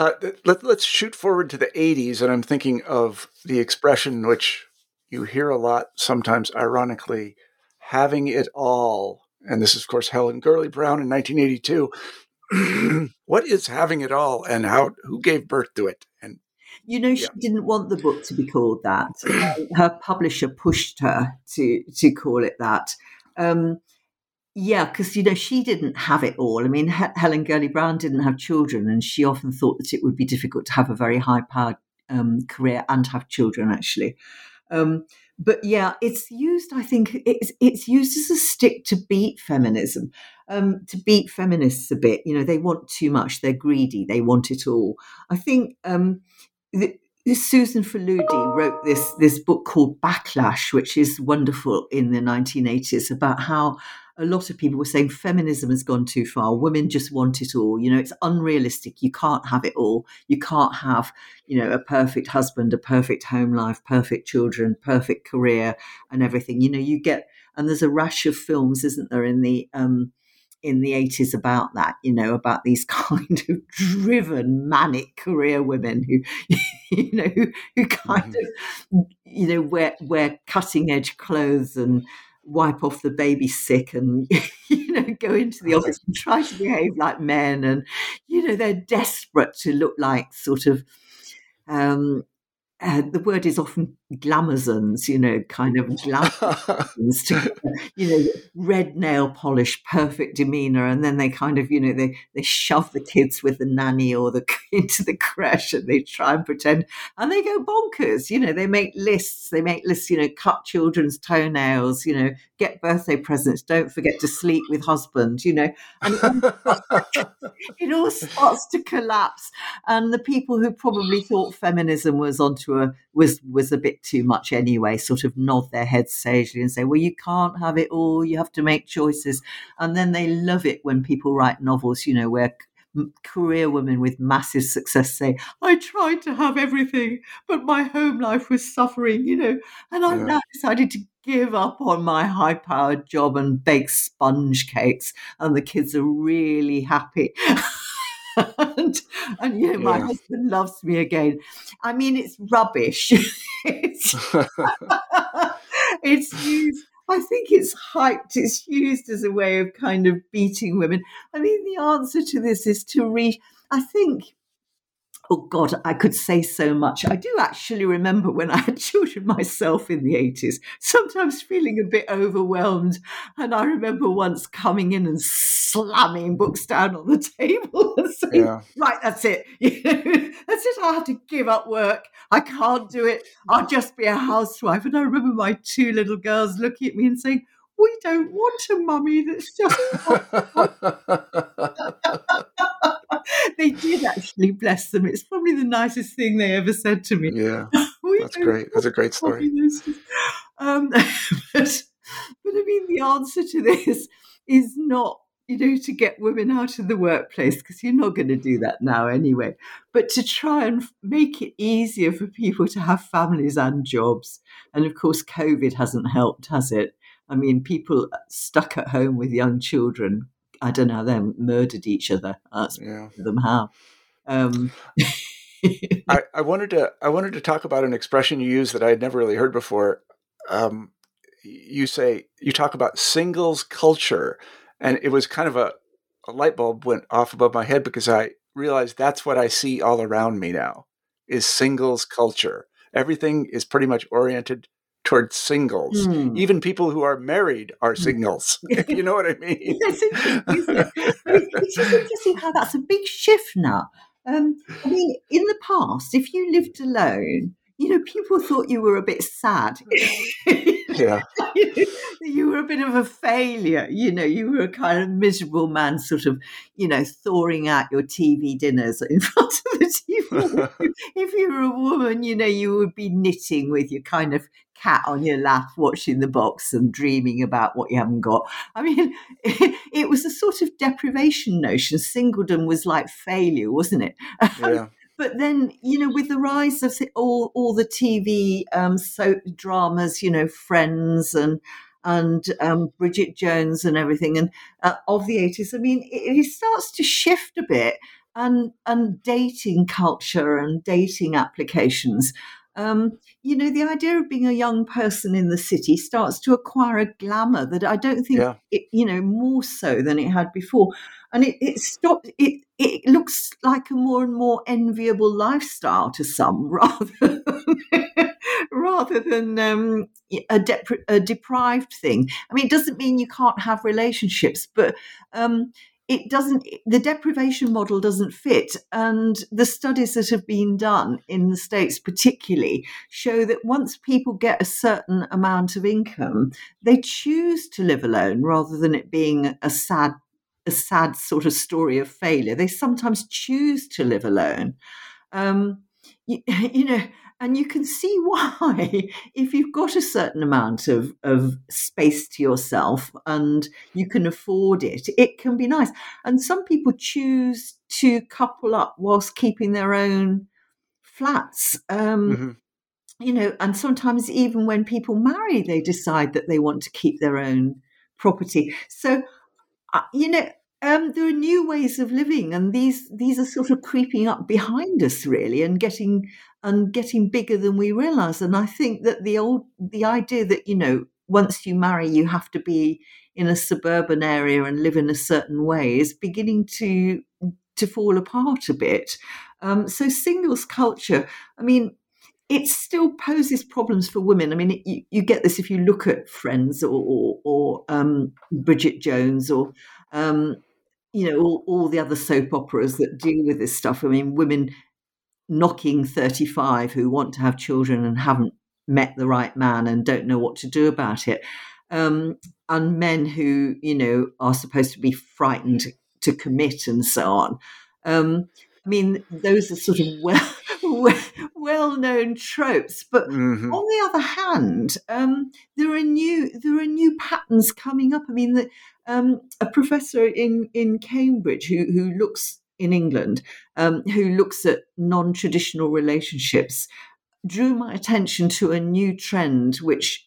Uh, let, let's shoot forward to the 80s, and I'm thinking of the expression which you hear a lot, sometimes ironically, having it all. And this is, of course, Helen Gurley Brown in 1982. what is having it all, and how? Who gave birth to it? And you know, she yeah. didn't want the book to be called that. her publisher pushed her to to call it that. Um, yeah, because you know she didn't have it all. I mean, Helen Gurley Brown didn't have children, and she often thought that it would be difficult to have a very high-powered um, career and have children. Actually, um, but yeah, it's used. I think it's it's used as a stick to beat feminism, um, to beat feminists a bit. You know, they want too much. They're greedy. They want it all. I think. Um, the, Susan Faludi wrote this this book called Backlash, which is wonderful in the 1980s about how a lot of people were saying feminism has gone too far. Women just want it all. You know, it's unrealistic. You can't have it all. You can't have, you know, a perfect husband, a perfect home life, perfect children, perfect career, and everything. You know, you get, and there's a rash of films, isn't there, in the um, in the 80s about that, you know, about these kind of driven, manic career women who, you know, who, who kind mm-hmm. of, you know, wear, wear cutting edge clothes and wipe off the baby sick and you know go into the office and try to behave like men. And you know they're desperate to look like sort of um, uh, the word is often glamazons, you know, kind of glamazons to, you know, red nail polish, perfect demeanor, and then they kind of, you know, they they shove the kids with the nanny or the into the creche, and they try and pretend, and they go bonkers. You know, they make lists. They make lists. You know, cut children's toenails. You know, get birthday presents. Don't forget to sleep with husband. You know, and it all starts to collapse. And the people who probably thought feminism was onto a was was a bit too much anyway. Sort of nod their heads sagely and say, "Well, you can't have it all. You have to make choices." And then they love it when people write novels, you know, where career women with massive success say, I tried to have everything, but my home life was suffering, you know, and I yeah. now decided to give up on my high powered job and bake sponge cakes, and the kids are really happy. and, and you know, my husband loves me again. I mean, it's rubbish. it's, it's used I think it's hyped, it's used as a way of kind of beating women. I mean, the answer to this is to read. I think oh God, I could say so much. I do actually remember when I had children myself in the 80s, sometimes feeling a bit overwhelmed. And I remember once coming in and slamming books down on the table and saying, yeah. right, that's it. that's it. I have to give up work. I can't do it. I'll just be a housewife. And I remember my two little girls looking at me and saying, we don't want a mummy that's just. Bless them. It's probably the nicest thing they ever said to me. Yeah, that's great. That's a great story. Um, but, but I mean, the answer to this is not you know, to get women out of the workplace, because you're not going to do that now anyway, but to try and make it easier for people to have families and jobs. And of course, COVID hasn't helped, has it? I mean, people stuck at home with young children I don't know, they murdered each other. That's yeah. them how. Um, I, I, wanted to I wanted to talk about an expression you use that I had never really heard before. Um, you say you talk about singles culture, and it was kind of a, a light bulb went off above my head because I realized that's what I see all around me now is singles culture. Everything is pretty much oriented towards singles. Mm. Even people who are married are hmm. singles. you know what I mean? yes, it's just interesting how that's a big shift now. Um, I mean, in the past, if you lived alone, you know, people thought you were a bit sad. yeah. you were a bit of a failure. You know, you were a kind of miserable man, sort of, you know, thawing out your TV dinners in front of the TV. if you were a woman, you know, you would be knitting with your kind of cat on your lap, watching the box and dreaming about what you haven't got. I mean, it, it was a sort of deprivation notion. Singledom was like failure, wasn't it? Yeah. But then, you know, with the rise of all all the TV um, soap dramas, you know, Friends and and um, Bridget Jones and everything, and uh, of the eighties, I mean, it, it starts to shift a bit, and and dating culture and dating applications. Um, you know, the idea of being a young person in the city starts to acquire a glamour that I don't think, yeah. it, you know, more so than it had before and it, it stopped it it looks like a more and more enviable lifestyle to some rather than, rather than um, a, dep- a, deprived thing i mean it doesn't mean you can't have relationships but um, it doesn't the deprivation model doesn't fit and the studies that have been done in the states particularly show that once people get a certain amount of income they choose to live alone rather than it being a sad a sad sort of story of failure. They sometimes choose to live alone. Um, you, you, know, and you can see why if you've got a certain amount of, of space to yourself and you can afford it, it can be nice. And some people choose to couple up whilst keeping their own flats. Um, mm-hmm you know, and sometimes even when people marry, they decide that they want to keep their own property. So uh, you know, um, there are new ways of living, and these these are sort of creeping up behind us, really, and getting and getting bigger than we realise. And I think that the old the idea that you know once you marry you have to be in a suburban area and live in a certain way is beginning to to fall apart a bit. Um, so singles culture, I mean, it still poses problems for women. I mean, it, you, you, get this if you look at Friends or, or, or um, Bridget Jones or, um, you know, all, all, the other soap operas that deal with this stuff. I mean, women knocking 35 who want to have children and haven't met the right man and don't know what to do about it. Um, and men who, you know, are supposed to be frightened to commit and so on. Um, I mean, those are sort of well, well known tropes. But mm-hmm. on the other hand, um, there are new there are new patterns coming up. I mean, the, um, a professor in in Cambridge who who looks in England um, who looks at non traditional relationships drew my attention to a new trend which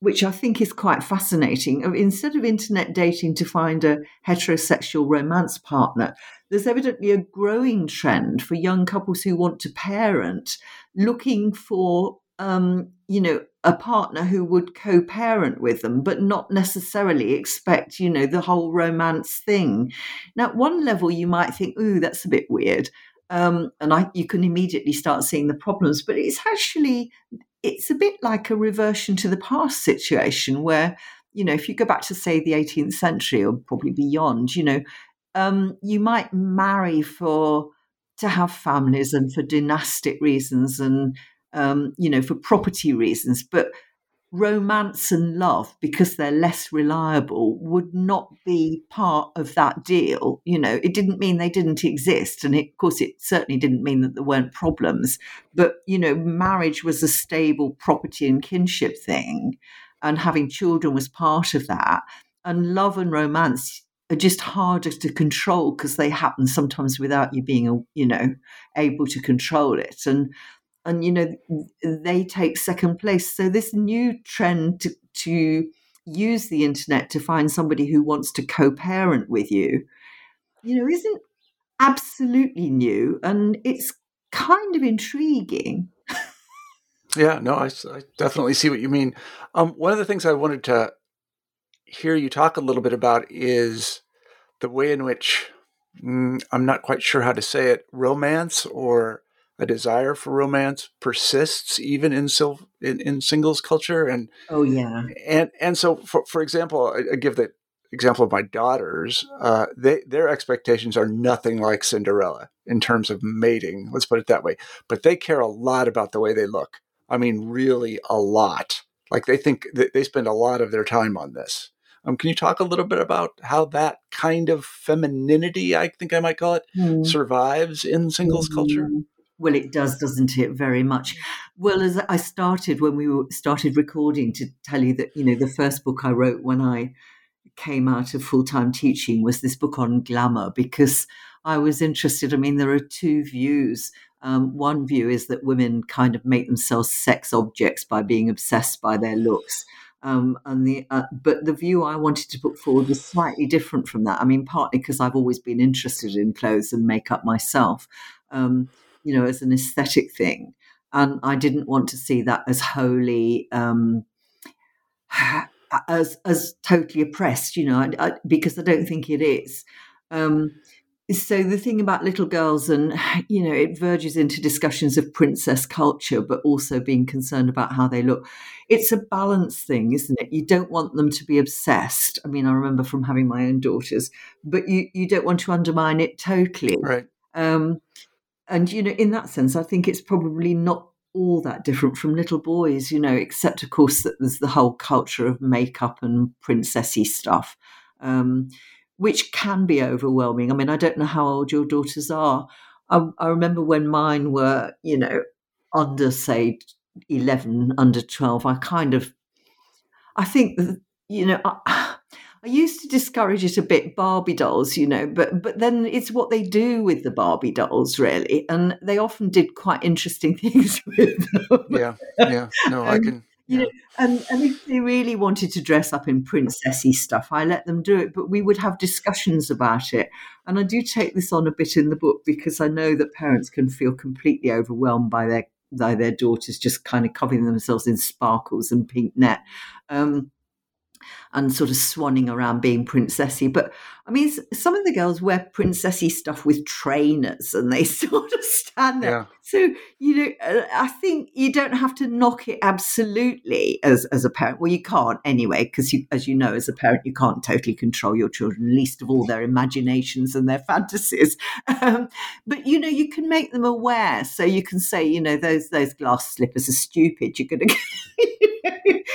which I think is quite fascinating. Instead of internet dating to find a heterosexual romance partner, there's evidently a growing trend for young couples who want to parent looking for um, you know, a partner who would co-parent with them, but not necessarily expect, you know, the whole romance thing. Now, at one level, you might think, "Ooh, that's a bit weird," um, and I, you can immediately start seeing the problems. But it's actually, it's a bit like a reversion to the past situation where, you know, if you go back to say the 18th century or probably beyond, you know, um, you might marry for to have families and for dynastic reasons and um, you know, for property reasons, but romance and love, because they're less reliable, would not be part of that deal. You know, it didn't mean they didn't exist. And it, of course, it certainly didn't mean that there weren't problems. But, you know, marriage was a stable property and kinship thing. And having children was part of that. And love and romance are just harder to control because they happen sometimes without you being, you know, able to control it. And and you know they take second place. So this new trend to, to use the internet to find somebody who wants to co-parent with you, you know, isn't absolutely new, and it's kind of intriguing. yeah, no, I, I, definitely see what you mean. Um, one of the things I wanted to hear you talk a little bit about is the way in which mm, I'm not quite sure how to say it, romance or a desire for romance persists even in, sil- in, in singles culture and oh yeah and and so for, for example I, I give the example of my daughters uh, they their expectations are nothing like cinderella in terms of mating let's put it that way but they care a lot about the way they look i mean really a lot like they think they spend a lot of their time on this um, can you talk a little bit about how that kind of femininity, I think I might call it, mm. survives in singles mm. culture? Well, it does, doesn't it? Very much. Well, as I started when we started recording, to tell you that you know the first book I wrote when I came out of full time teaching was this book on glamour because I was interested. I mean, there are two views. Um, one view is that women kind of make themselves sex objects by being obsessed by their looks. Um, and the uh, but the view I wanted to put forward was slightly different from that. I mean, partly because I've always been interested in clothes and makeup myself. Um, you know, as an aesthetic thing. And I didn't want to see that as wholly, um, as as totally oppressed, you know, I, I, because I don't think it is. Um, so the thing about little girls, and you know, it verges into discussions of princess culture, but also being concerned about how they look. It's a balance thing, isn't it? You don't want them to be obsessed. I mean, I remember from having my own daughters, but you you don't want to undermine it totally. Right. Um, and you know in that sense i think it's probably not all that different from little boys you know except of course that there's the whole culture of makeup and princessy stuff um, which can be overwhelming. I mean i don't know how old your daughters are. I, I remember when mine were you know under say 11 under 12 i kind of i think you know I, I used to discourage it a bit, Barbie dolls, you know, but but then it's what they do with the Barbie dolls, really, and they often did quite interesting things with them. Yeah, yeah, no, I can. Yeah. You know, and, and if they really wanted to dress up in princessy stuff, I let them do it. But we would have discussions about it. And I do take this on a bit in the book because I know that parents can feel completely overwhelmed by their by their daughters just kind of covering themselves in sparkles and pink net. Um, and sort of swanning around being princessy. But I mean, some of the girls wear princessy stuff with trainers and they sort of stand there. Yeah. So, you know, uh, I think you don't have to knock it absolutely as, as a parent. Well, you can't anyway, because as you know, as a parent, you can't totally control your children, least of all their imaginations and their fantasies. Um, but, you know, you can make them aware. So you can say, you know, those, those glass slippers are stupid. You're going to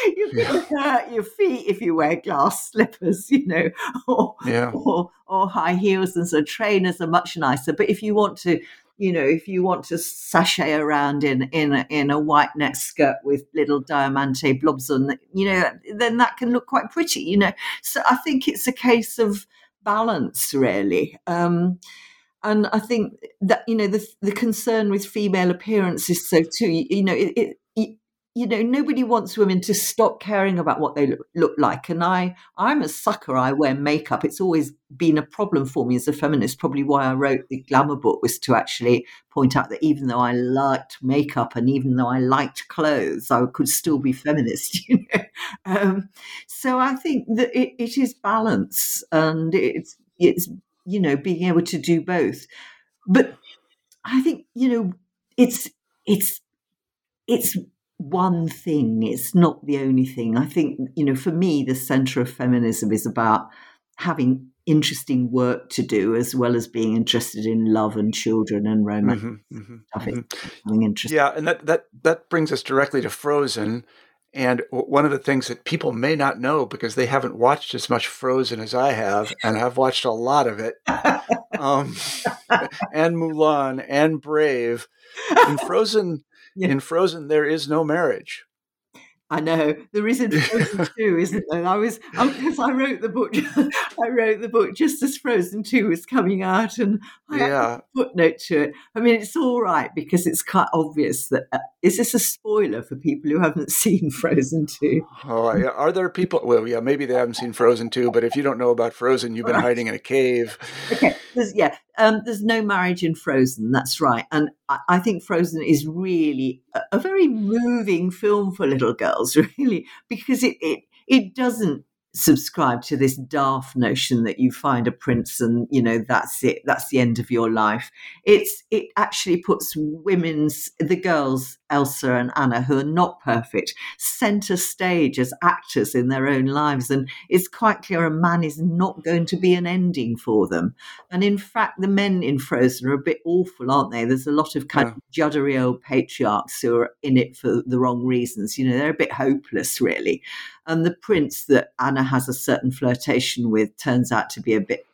you can yeah. hurt your feet if you wear glass slippers, you know, or, yeah. Or, or high heels. And so trainers are much nicer. But if you want to, you know, if you want to sashay around in in a, in a white neck skirt with little diamante blobs on, you know, then that can look quite pretty, you know. So I think it's a case of balance, really. Um, and I think that you know the the concern with female appearance is so too. You, know, it, it, you know nobody wants women to stop caring about what they look, look, like and i i'm a sucker i wear makeup. It's always been a problem for me as a feminist probably why i wrote the glamour book was to actually point out that even though i liked makeup and even though i liked clothes i could still be feminist you know? Um, so i think that it, it is balance and it's it's you know being able to do both. But i think you know it's it's it's one thing. It's not the only thing. I think, you know, for me, the center of feminism is about having interesting work to do as well as being interested in love and children and romance mm-hmm, mm-hmm. Mm-hmm. Yeah, and that, that that brings us directly to Frozen. And one of the things that people may not know because they haven't watched as much Frozen as I have, and I've watched a lot of it, um, and Mulan and Brave. In Frozen, yeah. in Frozen, there is no marriage. I know there isn't Frozen two, isn't there? I was because I wrote the book. I wrote the book just as Frozen two was coming out, and I yeah. a footnote to it. I mean, it's all right because it's quite obvious that uh, is this a spoiler for people who haven't seen Frozen two? Oh. Are there people? Well, yeah, maybe they haven't seen Frozen two, but if you don't know about Frozen, you've been right. hiding in a cave. Okay, there's, yeah, um, there's no marriage in Frozen. That's right, and I, I think Frozen is really a, a, very moving film for little girls, really, because it it, it doesn't subscribe to this daft notion that you find a prince and you know that's it that's the end of your life it's it actually puts women's the girls elsa and anna who are not perfect center stage as actors in their own lives. And it's quite clear a man is not going to be an ending for them. And in fact the men in frozen are a bit awful aren't they? There's a lot of kind yeah. of juddery old patriarchs who are in it for the wrong reasons. You know they're a bit hopeless really. And the prince that Anna has a certain flirtation with turns out to be a bit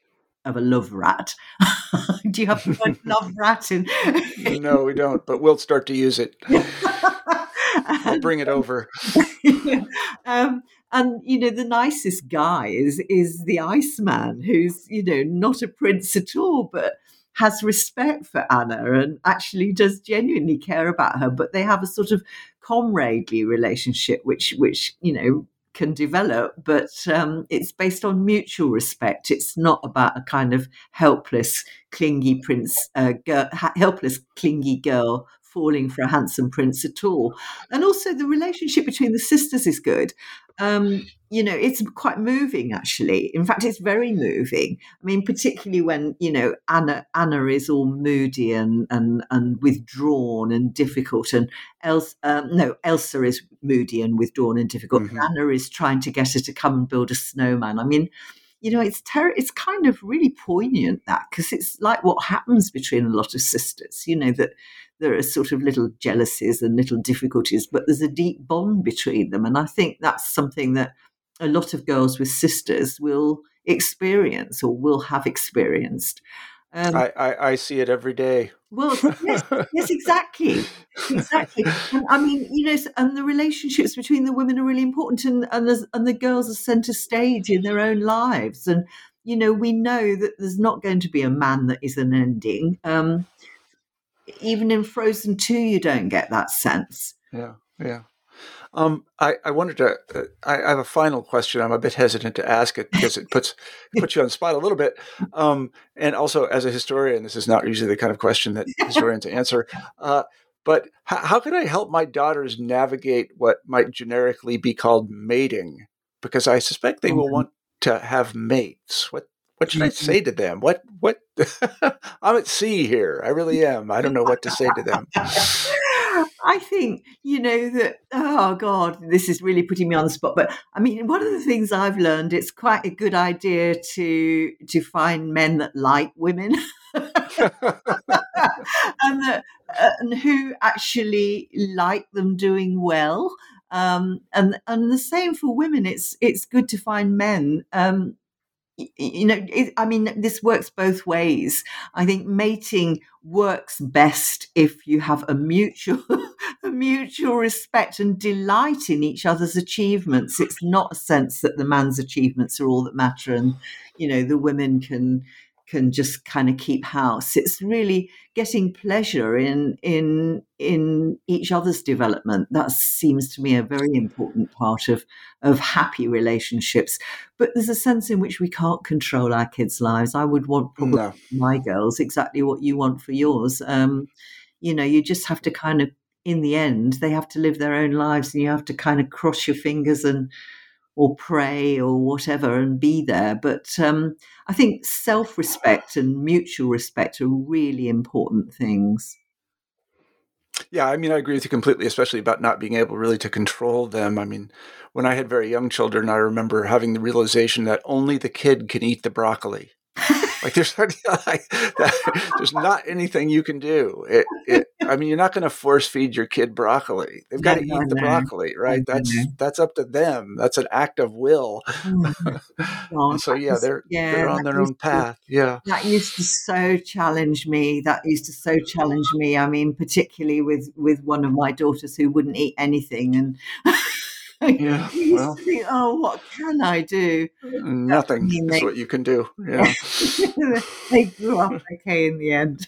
of a love rat. Do you have the word love rat in? no, we don't, but we'll start to use it. I'll bring it over. um, and you know, the nicest guy is is the Iceman, who's you know not a prince at all, but has respect for Anna and actually does genuinely care about her. But they have a sort of comradely relationship, which which you know can develop, but um, it's based on mutual respect. It's not about a kind of helpless, clingy prince, uh, girl, helpless, clingy girl falling for a handsome prince at all. And also, the relationship between the sisters is good. Um, you know, it's quite moving actually. In fact, it's very moving. I mean, particularly when you know Anna Anna is all moody and and and withdrawn and difficult, and Elsa um, no Elsa is moody and withdrawn and difficult. Mm-hmm. Anna is trying to get her to come and build a snowman. I mean, you know, it's ter- it's kind of really poignant that because it's like what happens between a lot of sisters. You know that there are sort of little jealousies and little difficulties, but there's a deep bond between them, and I think that's something that a lot of girls with sisters will experience or will have experienced. Um, I, I, I, see it every day. Well, yes, yes, exactly, exactly. And I mean, you know, and the relationships between the women are really important, and and, and the girls are centre stage in their own lives. And you know, we know that there's not going to be a man that is an ending. Um, even in Frozen Two, you don't get that sense. Yeah, yeah. Um, I, I wanted to. Uh, I, I, have a final question. I'm a bit hesitant to ask it because it puts puts you on the spot a little bit. Um, and also, as a historian, this is not usually the kind of question that historians answer. Uh, but h- how can I help my daughters navigate what might generically be called mating? Because I suspect they will mm-hmm. want to have mates. What what should I mm-hmm. say to them? What what? I'm at sea here. I really am. I don't know what to say to them. I think, you know, that, oh God, this is really putting me on the spot. But I mean, one of the things I've learned, it's quite a good idea to to find men that like women. and that, uh, and who actually like them doing well. Um, and and the same for women. It's it's good to find men um, you know it, i mean this works both ways. I think mating works best if you have a mutual a mutual respect and delight in each other's achievements. It's not a sense that the man's achievements are all that matter and you know the women can can just kind of keep house. It's really getting pleasure in in in each other's development. That seems to me a very important part of of happy relationships. But there's a sense in which we can't control our kids' lives. I would want probably no. my girls exactly what you want for yours. Um, you know, you just have to kind of in the end they have to live their own lives, and you have to kind of cross your fingers and or pray or whatever and be there. But um, I think self respect and mutual respect are really important things. Yeah, I mean, I agree with you completely, especially about not being able really to control them. I mean, when I had very young children, I remember having the realization that only the kid can eat the broccoli. Like there's like, there's not anything you can do. It, it, I mean, you're not going to force feed your kid broccoli. They've got to eat the broccoli, right? That's that's up to them. That's an act of will. Oh, so yeah, they're yeah, they're on their own path. To, yeah, that used to so challenge me. That used to so challenge me. I mean, particularly with with one of my daughters who wouldn't eat anything and. Yeah. Well, think, oh, what can I do? Nothing I mean, they, is what you can do. Yeah. they grew up okay in the end.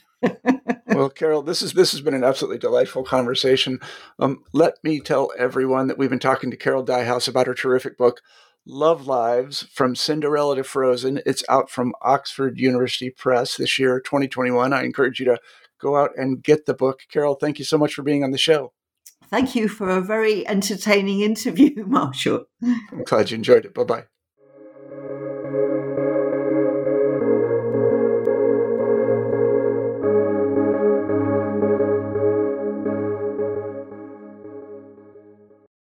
well, Carol, this is this has been an absolutely delightful conversation. Um, let me tell everyone that we've been talking to Carol Dyhouse about her terrific book, Love Lives From Cinderella to Frozen. It's out from Oxford University Press this year, 2021. I encourage you to go out and get the book. Carol, thank you so much for being on the show. Thank you for a very entertaining interview, Marshall. I'm glad you enjoyed it. Bye bye.